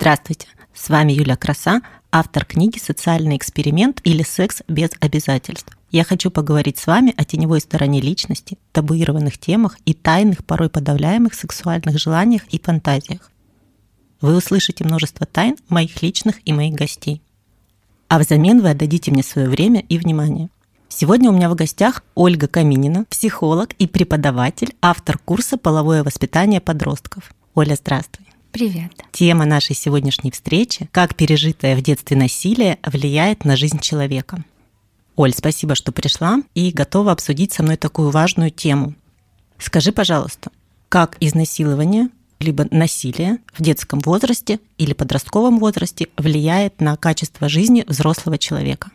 Здравствуйте, с вами Юля Краса, автор книги «Социальный эксперимент» или «Секс без обязательств». Я хочу поговорить с вами о теневой стороне личности, табуированных темах и тайных, порой подавляемых сексуальных желаниях и фантазиях. Вы услышите множество тайн моих личных и моих гостей. А взамен вы отдадите мне свое время и внимание. Сегодня у меня в гостях Ольга Каминина, психолог и преподаватель, автор курса «Половое воспитание подростков». Оля, здравствуй. Привет. Тема нашей сегодняшней встречи – как пережитое в детстве насилие влияет на жизнь человека. Оль, спасибо, что пришла и готова обсудить со мной такую важную тему. Скажи, пожалуйста, как изнасилование либо насилие в детском возрасте или подростковом возрасте влияет на качество жизни взрослого человека?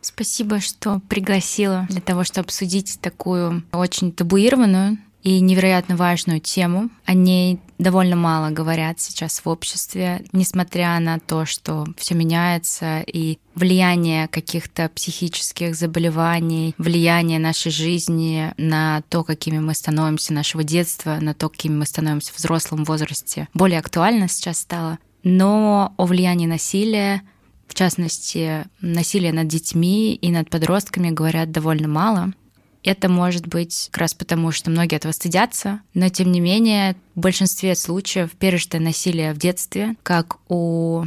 Спасибо, что пригласила для того, чтобы обсудить такую очень табуированную и невероятно важную тему. О ней довольно мало говорят сейчас в обществе, несмотря на то, что все меняется и влияние каких-то психических заболеваний, влияние нашей жизни на то, какими мы становимся, нашего детства, на то, какими мы становимся в взрослом возрасте, более актуально сейчас стало. Но о влиянии насилия в частности, насилие над детьми и над подростками говорят довольно мало. Это может быть как раз потому, что многие этого стыдятся, но тем не менее в большинстве случаев пережитое насилие в детстве, как у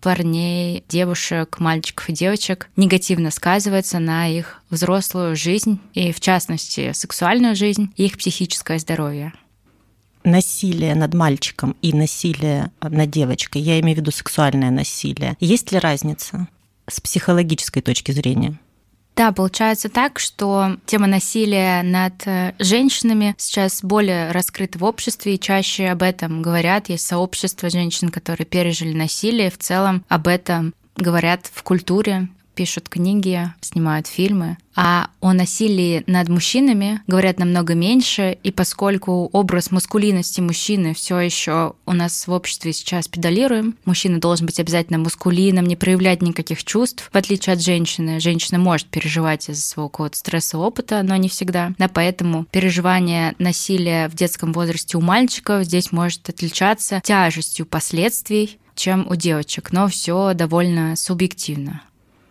парней, девушек, мальчиков и девочек негативно сказывается на их взрослую жизнь и, в частности, сексуальную жизнь и их психическое здоровье. Насилие над мальчиком и насилие над девочкой, я имею в виду сексуальное насилие, есть ли разница с психологической точки зрения? Да, получается так, что тема насилия над э, женщинами сейчас более раскрыта в обществе, и чаще об этом говорят. Есть сообщество женщин, которые пережили насилие, в целом об этом говорят в культуре, пишут книги, снимают фильмы. А о насилии над мужчинами говорят намного меньше, и поскольку образ маскулинности мужчины все еще у нас в обществе сейчас педалируем, мужчина должен быть обязательно маскулином, не проявлять никаких чувств, в отличие от женщины. Женщина может переживать из-за своего какого-то стрессового опыта, но не всегда. Да, поэтому переживание насилия в детском возрасте у мальчиков здесь может отличаться тяжестью последствий, чем у девочек, но все довольно субъективно.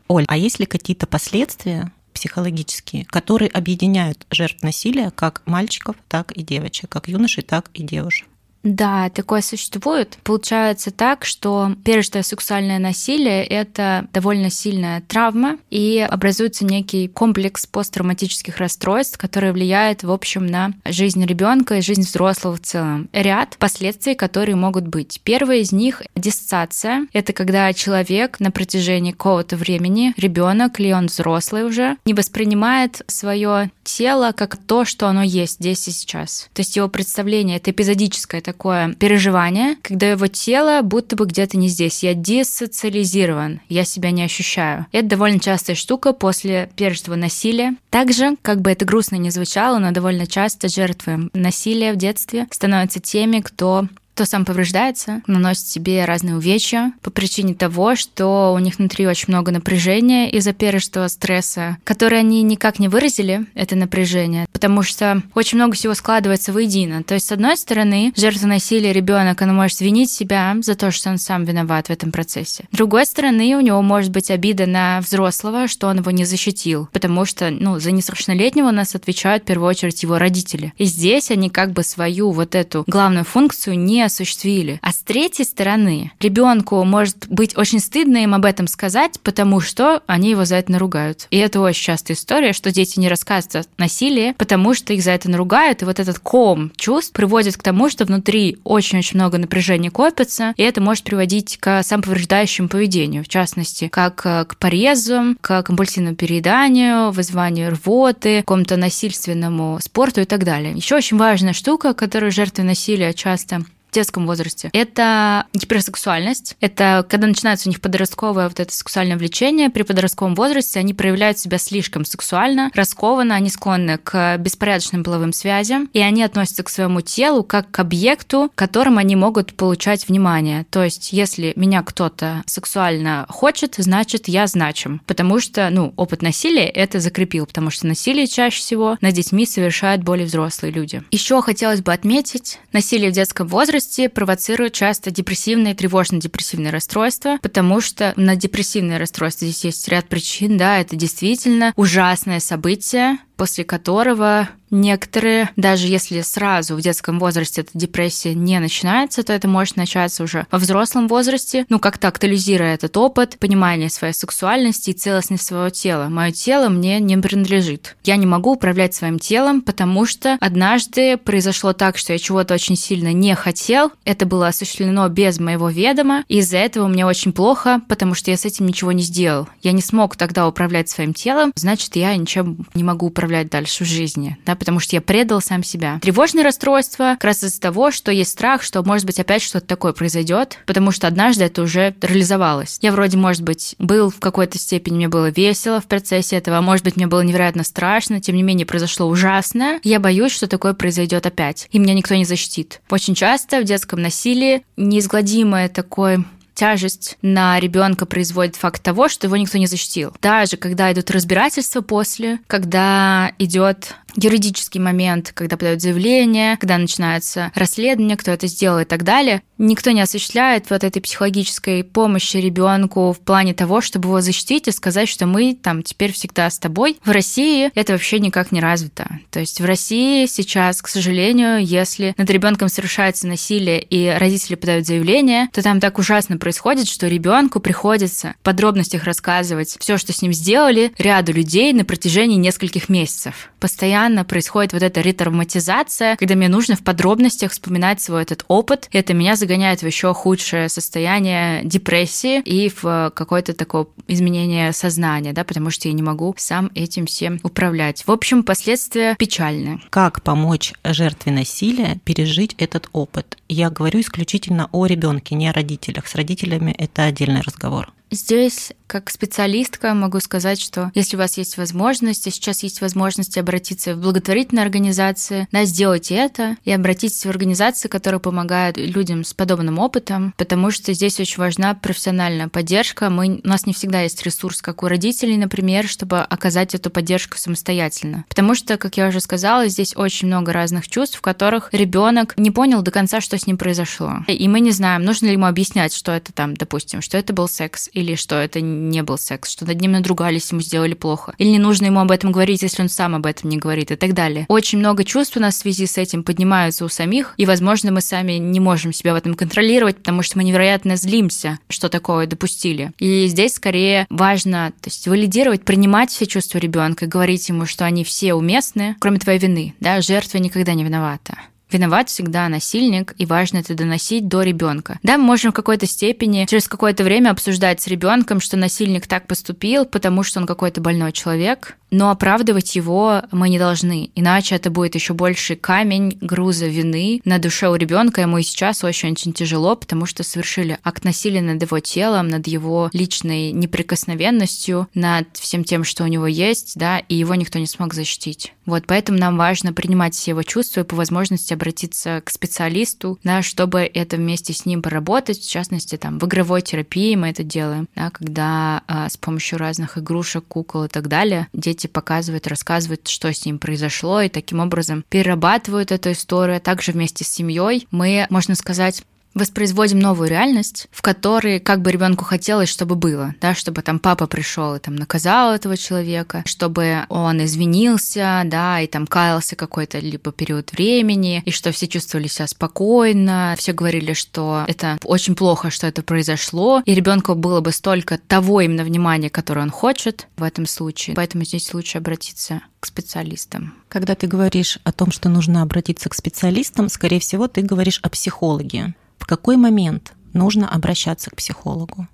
Оль, а есть ли какие-то последствия психологические, которые объединяют жертв насилия как мальчиков, так и девочек, как юношей, так и девушек? Да, такое существует. Получается так, что пережитое сексуальное насилие — это довольно сильная травма, и образуется некий комплекс посттравматических расстройств, который влияет, в общем, на жизнь ребенка и жизнь взрослого в целом. Ряд последствий, которые могут быть. Первое из них — диссоциация. Это когда человек на протяжении какого-то времени, ребенок или он взрослый уже, не воспринимает свое тело как то, что оно есть здесь и сейчас. То есть его представление — это эпизодическое, такое переживание, когда его тело будто бы где-то не здесь. Я диссоциализирован, я себя не ощущаю. Это довольно частая штука после пережитого насилия. Также, как бы это грустно ни звучало, но довольно часто жертвы насилия в детстве становятся теми, кто кто сам повреждается, наносит себе разные увечья по причине того, что у них внутри очень много напряжения из-за пережитого стресса, которое они никак не выразили, это напряжение, потому что очень много всего складывается воедино. То есть, с одной стороны, жертва насилия ребенок, он может винить себя за то, что он сам виноват в этом процессе. С другой стороны, у него может быть обида на взрослого, что он его не защитил, потому что, ну, за несовершеннолетнего нас отвечают в первую очередь его родители. И здесь они как бы свою вот эту главную функцию не осуществили. А с третьей стороны, ребенку может быть очень стыдно им об этом сказать, потому что они его за это наругают. И это очень частая история, что дети не рассказывают о насилии, потому что их за это наругают, и вот этот ком чувств приводит к тому, что внутри очень-очень много напряжения копится, и это может приводить к самоповреждающему поведению, в частности, как э, к порезам, к компульсивному перееданию, вызыванию рвоты, какому-то насильственному спорту и так далее. Еще очень важная штука, которую жертвы насилия часто детском возрасте. Это гиперсексуальность. Это когда начинается у них подростковое вот это сексуальное влечение. При подростковом возрасте они проявляют себя слишком сексуально, раскованно, они склонны к беспорядочным половым связям, и они относятся к своему телу как к объекту, которым они могут получать внимание. То есть, если меня кто-то сексуально хочет, значит, я значим. Потому что, ну, опыт насилия это закрепил, потому что насилие чаще всего над детьми совершают более взрослые люди. Еще хотелось бы отметить насилие в детском возрасте возрасте провоцирует часто депрессивные, тревожно-депрессивные расстройства, потому что на депрессивные расстройства здесь есть ряд причин, да, это действительно ужасное событие, после которого некоторые, даже если сразу в детском возрасте эта депрессия не начинается, то это может начаться уже во взрослом возрасте, ну, как-то актуализируя этот опыт, понимание своей сексуальности и целостности своего тела. Мое тело мне не принадлежит. Я не могу управлять своим телом, потому что однажды произошло так, что я чего-то очень сильно не хотел, это было осуществлено без моего ведома, и из-за этого мне очень плохо, потому что я с этим ничего не сделал. Я не смог тогда управлять своим телом, значит, я ничем не могу управлять управлять дальше в жизни, да, потому что я предал сам себя. Тревожные расстройства как раз из-за того, что есть страх, что, может быть, опять что-то такое произойдет, потому что однажды это уже реализовалось. Я вроде, может быть, был в какой-то степени, мне было весело в процессе этого, а может быть, мне было невероятно страшно, тем не менее, произошло ужасное. Я боюсь, что такое произойдет опять, и меня никто не защитит. Очень часто в детском насилии неизгладимое такое тяжесть на ребенка производит факт того, что его никто не защитил. Даже когда идут разбирательства после, когда идет юридический момент, когда подают заявление, когда начинается расследование, кто это сделал и так далее, никто не осуществляет вот этой психологической помощи ребенку в плане того, чтобы его защитить и сказать, что мы там теперь всегда с тобой. В России это вообще никак не развито. То есть в России сейчас, к сожалению, если над ребенком совершается насилие и родители подают заявление, то там так ужасно происходит, что ребенку приходится в подробностях рассказывать все, что с ним сделали, ряду людей на протяжении нескольких месяцев. Постоянно постоянно происходит вот эта ретравматизация, когда мне нужно в подробностях вспоминать свой этот опыт. И это меня загоняет в еще худшее состояние депрессии и в какое-то такое изменение сознания, да, потому что я не могу сам этим всем управлять. В общем, последствия печальны. Как помочь жертве насилия пережить этот опыт? Я говорю исключительно о ребенке, не о родителях. С родителями это отдельный разговор. Здесь как специалистка могу сказать, что если у вас есть возможность, и сейчас есть возможность обратиться в благотворительные организации, да, сделайте это и обратитесь в организации, которые помогают людям с подобным опытом, потому что здесь очень важна профессиональная поддержка. Мы, у нас не всегда есть ресурс, как у родителей, например, чтобы оказать эту поддержку самостоятельно. Потому что, как я уже сказала, здесь очень много разных чувств, в которых ребенок не понял до конца, что с ним произошло. И мы не знаем, нужно ли ему объяснять, что это там, допустим, что это был секс, или что это не был секс, что над ним надругались, ему сделали плохо, или не нужно ему об этом говорить, если он сам об этом не говорит и так далее. Очень много чувств у нас в связи с этим поднимаются у самих, и, возможно, мы сами не можем себя в этом контролировать, потому что мы невероятно злимся, что такое допустили. И здесь скорее важно, то есть валидировать, принимать все чувства ребенка, говорить ему, что они все уместны, кроме твоей вины. Да, жертва никогда не виновата. Виноват всегда насильник, и важно это доносить до ребенка. Да, мы можем в какой-то степени через какое-то время обсуждать с ребенком, что насильник так поступил, потому что он какой-то больной человек, но оправдывать его мы не должны, иначе это будет еще больше камень груза вины на душе у ребенка. Ему и сейчас очень-очень тяжело, потому что совершили акт насилия над его телом, над его личной неприкосновенностью, над всем тем, что у него есть, да, и его никто не смог защитить. Вот поэтому нам важно принимать все его чувства и по возможности обратиться к специалисту, да, чтобы это вместе с ним поработать. В частности, там в игровой терапии мы это делаем, да, когда а, с помощью разных игрушек, кукол и так далее дети дети показывают, рассказывают, что с ним произошло, и таким образом перерабатывают эту историю. Также вместе с семьей мы, можно сказать, воспроизводим новую реальность, в которой как бы ребенку хотелось, чтобы было, да, чтобы там папа пришел и там наказал этого человека, чтобы он извинился, да, и там каялся какой-то либо период времени, и что все чувствовали себя спокойно, все говорили, что это очень плохо, что это произошло, и ребенку было бы столько того именно внимания, которое он хочет в этом случае. Поэтому здесь лучше обратиться к специалистам. Когда ты говоришь о том, что нужно обратиться к специалистам, скорее всего, ты говоришь о психологе в какой момент нужно обращаться к психологу?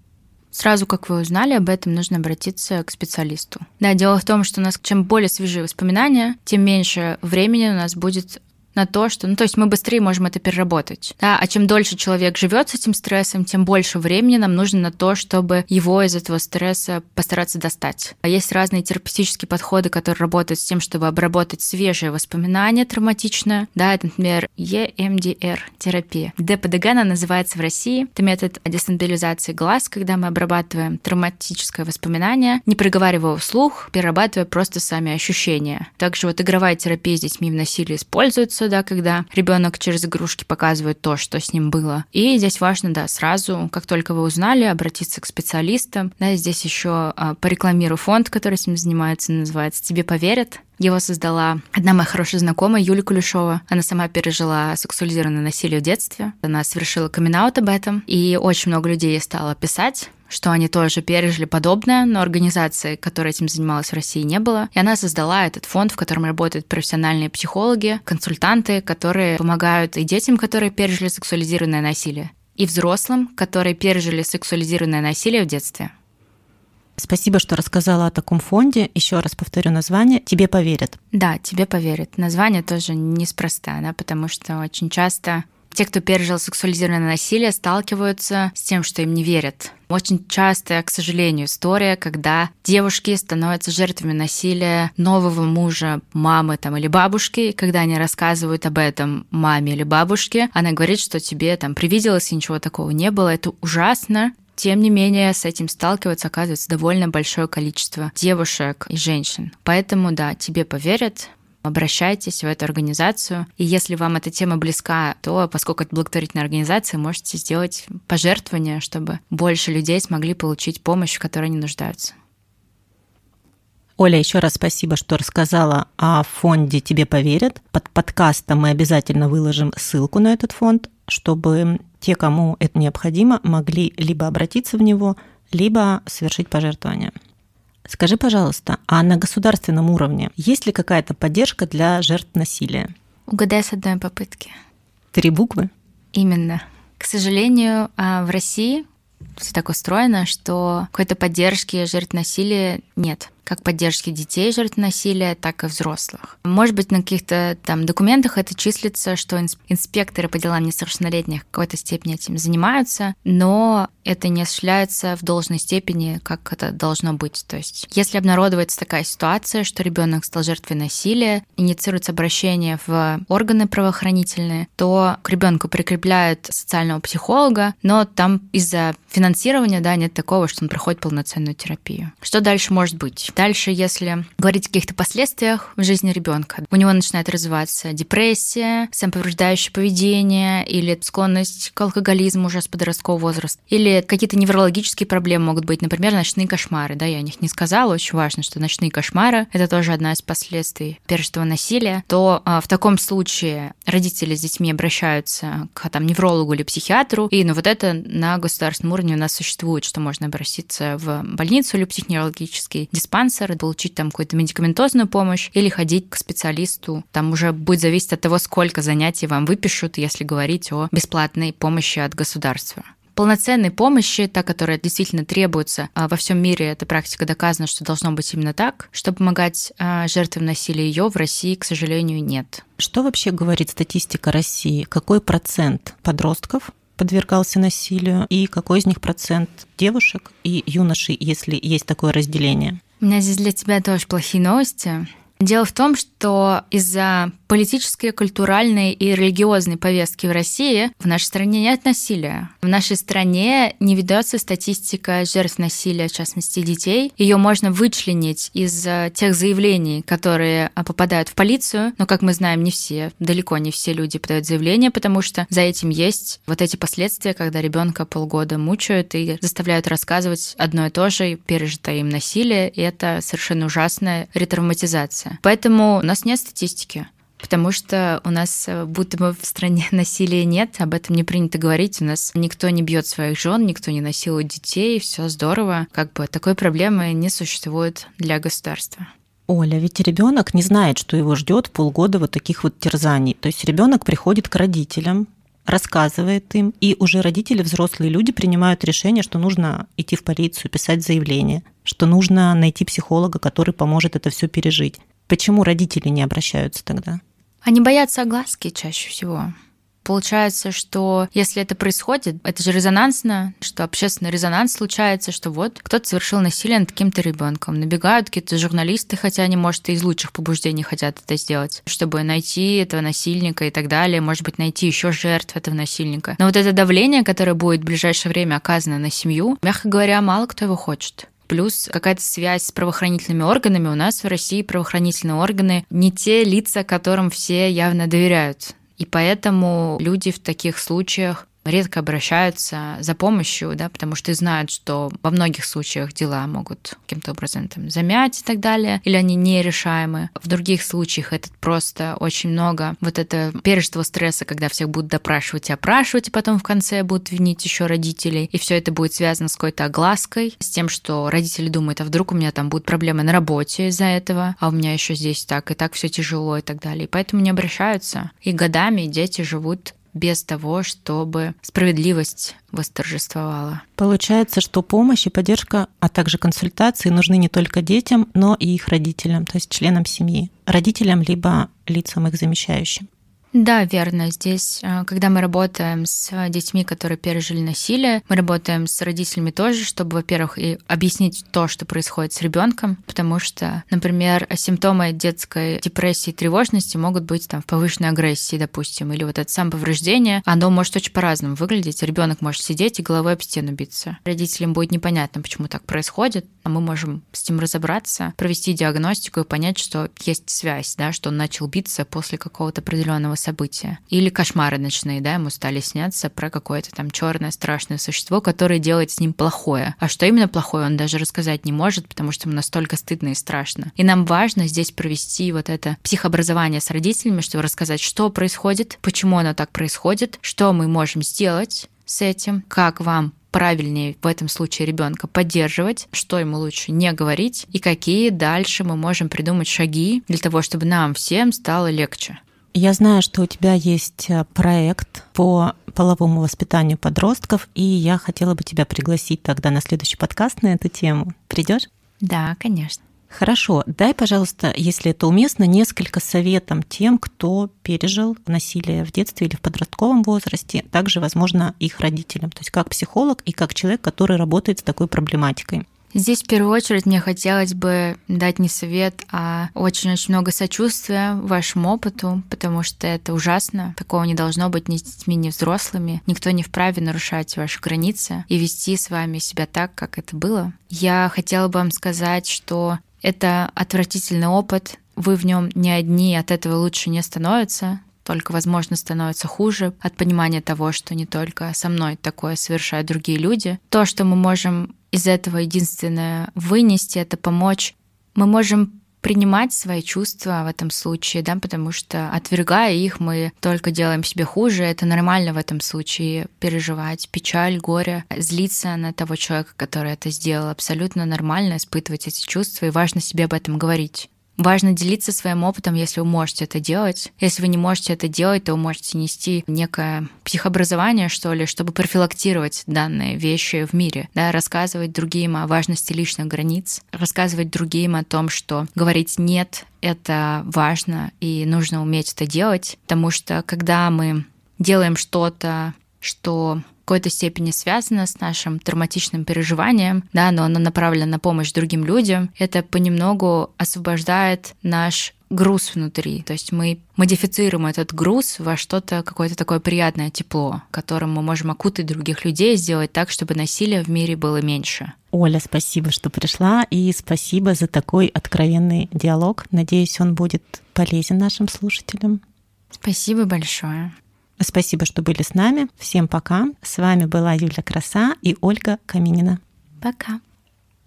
Сразу, как вы узнали об этом, нужно обратиться к специалисту. Да, дело в том, что у нас чем более свежие воспоминания, тем меньше времени у нас будет на то, что, ну, то есть мы быстрее можем это переработать. Да? А чем дольше человек живет с этим стрессом, тем больше времени нам нужно на то, чтобы его из этого стресса постараться достать. А есть разные терапевтические подходы, которые работают с тем, чтобы обработать свежие воспоминания травматичные. Да, это, например, EMDR-терапия. ДПДГ она называется в России. Это метод дестабилизации глаз, когда мы обрабатываем травматическое воспоминание, не проговаривая вслух, перерабатывая просто сами ощущения. Также вот игровая терапия с детьми в насилии используется, да, когда ребенок через игрушки показывает то, что с ним было. И здесь важно, да, сразу, как только вы узнали, обратиться к специалистам. Да, здесь еще а, порекламирую фонд, который этим занимается, называется «Тебе поверят». Его создала одна моя хорошая знакомая, Юлия Кулешова. Она сама пережила сексуализированное насилие в детстве. Она совершила камин об этом, и очень много людей ей стало писать что они тоже пережили подобное, но организации, которая этим занималась в России, не было. И она создала этот фонд, в котором работают профессиональные психологи, консультанты, которые помогают и детям, которые пережили сексуализированное насилие, и взрослым, которые пережили сексуализированное насилие в детстве. Спасибо, что рассказала о таком фонде. Еще раз повторю название. Тебе поверят. Да, тебе поверят. Название тоже неспроста, да, потому что очень часто те, кто пережил сексуализированное насилие, сталкиваются с тем, что им не верят. Очень частая, к сожалению, история, когда девушки становятся жертвами насилия нового мужа, мамы там, или бабушки, и когда они рассказывают об этом маме или бабушке, она говорит, что тебе там привиделось и ничего такого не было, это ужасно, тем не менее, с этим сталкивается, оказывается, довольно большое количество девушек и женщин. Поэтому, да, тебе поверят, обращайтесь в эту организацию. И если вам эта тема близка, то, поскольку это благотворительная организация, можете сделать пожертвование, чтобы больше людей смогли получить помощь, в которой они нуждаются. Оля, еще раз спасибо, что рассказала о фонде «Тебе поверят». Под подкастом мы обязательно выложим ссылку на этот фонд, чтобы те, кому это необходимо, могли либо обратиться в него, либо совершить пожертвование. Скажи, пожалуйста, а на государственном уровне есть ли какая-то поддержка для жертв насилия? Угадай с одной попытки. Три буквы? Именно. К сожалению, а, в России все так устроено, что какой-то поддержки жертв насилия нет как поддержки детей жертв насилия, так и взрослых. Может быть, на каких-то там документах это числится, что инспекторы по делам несовершеннолетних в какой-то степени этим занимаются, но это не осуществляется в должной степени, как это должно быть. То есть, если обнародуется такая ситуация, что ребенок стал жертвой насилия, инициируется обращение в органы правоохранительные, то к ребенку прикрепляют социального психолога, но там из-за финансирования да, нет такого, что он проходит полноценную терапию. Что дальше может быть? Дальше, если говорить о каких-то последствиях в жизни ребенка, у него начинает развиваться депрессия, самоповреждающее поведение или склонность к алкоголизму уже с подросткового возраста, или какие-то неврологические проблемы могут быть, например, ночные кошмары. Да, я о них не сказала, очень важно, что ночные кошмары — это тоже одна из последствий пережитого насилия, то а, в таком случае родители с детьми обращаются к там, неврологу или психиатру, и ну, вот это на государственном уровне у нас существует, что можно обратиться в больницу или психоневрологический диспансер, диспансер, получить там какую-то медикаментозную помощь или ходить к специалисту. Там уже будет зависеть от того, сколько занятий вам выпишут, если говорить о бесплатной помощи от государства полноценной помощи, та, которая действительно требуется а во всем мире, эта практика доказана, что должно быть именно так, чтобы помогать а, жертвам насилия ее в России, к сожалению, нет. Что вообще говорит статистика России? Какой процент подростков подвергался насилию и какой из них процент девушек и юношей, если есть такое разделение? У меня здесь для тебя тоже плохие новости. Дело в том, что из-за политической, культуральной и религиозной повестки в России в нашей стране нет насилия. В нашей стране не ведется статистика жертв насилия, в частности детей. Ее можно вычленить из тех заявлений, которые попадают в полицию. Но, как мы знаем, не все, далеко не все люди подают заявления, потому что за этим есть вот эти последствия, когда ребенка полгода мучают и заставляют рассказывать одно и то же, пережитое им насилие, и это совершенно ужасная ретравматизация ситуация. Поэтому у нас нет статистики потому что у нас э, будто бы в стране насилия нет, об этом не принято говорить, у нас никто не бьет своих жен, никто не насилует детей, все здорово. Как бы такой проблемы не существует для государства. Оля, ведь ребенок не знает, что его ждет полгода вот таких вот терзаний. То есть ребенок приходит к родителям, рассказывает им, и уже родители, взрослые люди принимают решение, что нужно идти в полицию, писать заявление, что нужно найти психолога, который поможет это все пережить. Почему родители не обращаются тогда? Они боятся огласки чаще всего. Получается, что если это происходит, это же резонансно, что общественный резонанс случается, что вот кто-то совершил насилие над каким-то ребенком. Набегают какие-то журналисты, хотя они, может, и из лучших побуждений хотят это сделать, чтобы найти этого насильника и так далее, может быть, найти еще жертв этого насильника. Но вот это давление, которое будет в ближайшее время оказано на семью, мягко говоря, мало кто его хочет. Плюс какая-то связь с правоохранительными органами. У нас в России правоохранительные органы не те лица, которым все явно доверяют. И поэтому люди в таких случаях редко обращаются за помощью, да, потому что знают, что во многих случаях дела могут каким-то образом там замять и так далее, или они нерешаемы. В других случаях это просто очень много вот это пережитого стресса, когда всех будут допрашивать и опрашивать, и потом в конце будут винить еще родителей, и все это будет связано с какой-то оглаской, с тем, что родители думают, а вдруг у меня там будут проблемы на работе из-за этого, а у меня еще здесь так и так все тяжело и так далее. И поэтому не обращаются. И годами дети живут без того, чтобы справедливость восторжествовала. Получается, что помощь и поддержка, а также консультации нужны не только детям, но и их родителям, то есть членам семьи, родителям либо лицам их замещающим. Да, верно. Здесь, э, когда мы работаем с детьми, которые пережили насилие, мы работаем с родителями тоже, чтобы, во-первых, и объяснить то, что происходит с ребенком, потому что, например, симптомы детской депрессии и тревожности могут быть там в повышенной агрессии, допустим, или вот это самоповреждение, оно может очень по-разному выглядеть. Ребенок может сидеть и головой об стену биться. Родителям будет непонятно, почему так происходит, а мы можем с этим разобраться, провести диагностику и понять, что есть связь, да, что он начал биться после какого-то определенного события. Или кошмары ночные, да, ему стали сняться про какое-то там черное страшное существо, которое делает с ним плохое. А что именно плохое, он даже рассказать не может, потому что ему настолько стыдно и страшно. И нам важно здесь провести вот это психообразование с родителями, чтобы рассказать, что происходит, почему оно так происходит, что мы можем сделать с этим, как вам правильнее в этом случае ребенка поддерживать, что ему лучше не говорить и какие дальше мы можем придумать шаги для того, чтобы нам всем стало легче. Я знаю, что у тебя есть э, проект по половому воспитанию подростков, и я хотела бы тебя пригласить тогда на следующий подкаст на эту тему. Придешь? Да, конечно. Хорошо, дай, пожалуйста, если это уместно, несколько советов тем, кто пережил насилие в детстве или в подростковом возрасте, также, возможно, их родителям, то есть как психолог и как человек, который работает с такой проблематикой. Здесь в первую очередь мне хотелось бы дать не совет, а очень-очень много сочувствия вашему опыту, потому что это ужасно. Такого не должно быть ни с детьми, ни взрослыми. Никто не вправе нарушать ваши границы и вести с вами себя так, как это было. Я хотела бы вам сказать, что это отвратительный опыт, вы в нем не одни, от этого лучше не становится только, возможно, становится хуже от понимания того, что не только со мной такое совершают другие люди. То, что мы можем из этого единственное вынести, это помочь. Мы можем принимать свои чувства в этом случае, да, потому что отвергая их, мы только делаем себе хуже. Это нормально в этом случае переживать печаль, горе, злиться на того человека, который это сделал. Абсолютно нормально испытывать эти чувства, и важно себе об этом говорить. Важно делиться своим опытом, если вы можете это делать. Если вы не можете это делать, то вы можете нести некое психообразование, что ли, чтобы профилактировать данные вещи в мире, да, рассказывать другим о важности личных границ, рассказывать другим о том, что говорить «нет» — это важно и нужно уметь это делать, потому что когда мы делаем что-то, что какой-то степени связано с нашим травматичным переживанием, да, но оно направлено на помощь другим людям, это понемногу освобождает наш груз внутри. То есть мы модифицируем этот груз во что-то, какое-то такое приятное тепло, которым мы можем окутать других людей, сделать так, чтобы насилия в мире было меньше. Оля, спасибо, что пришла, и спасибо за такой откровенный диалог. Надеюсь, он будет полезен нашим слушателям. Спасибо большое. Спасибо, что были с нами. Всем пока. С вами была Юля Краса и Ольга Каминина. Пока.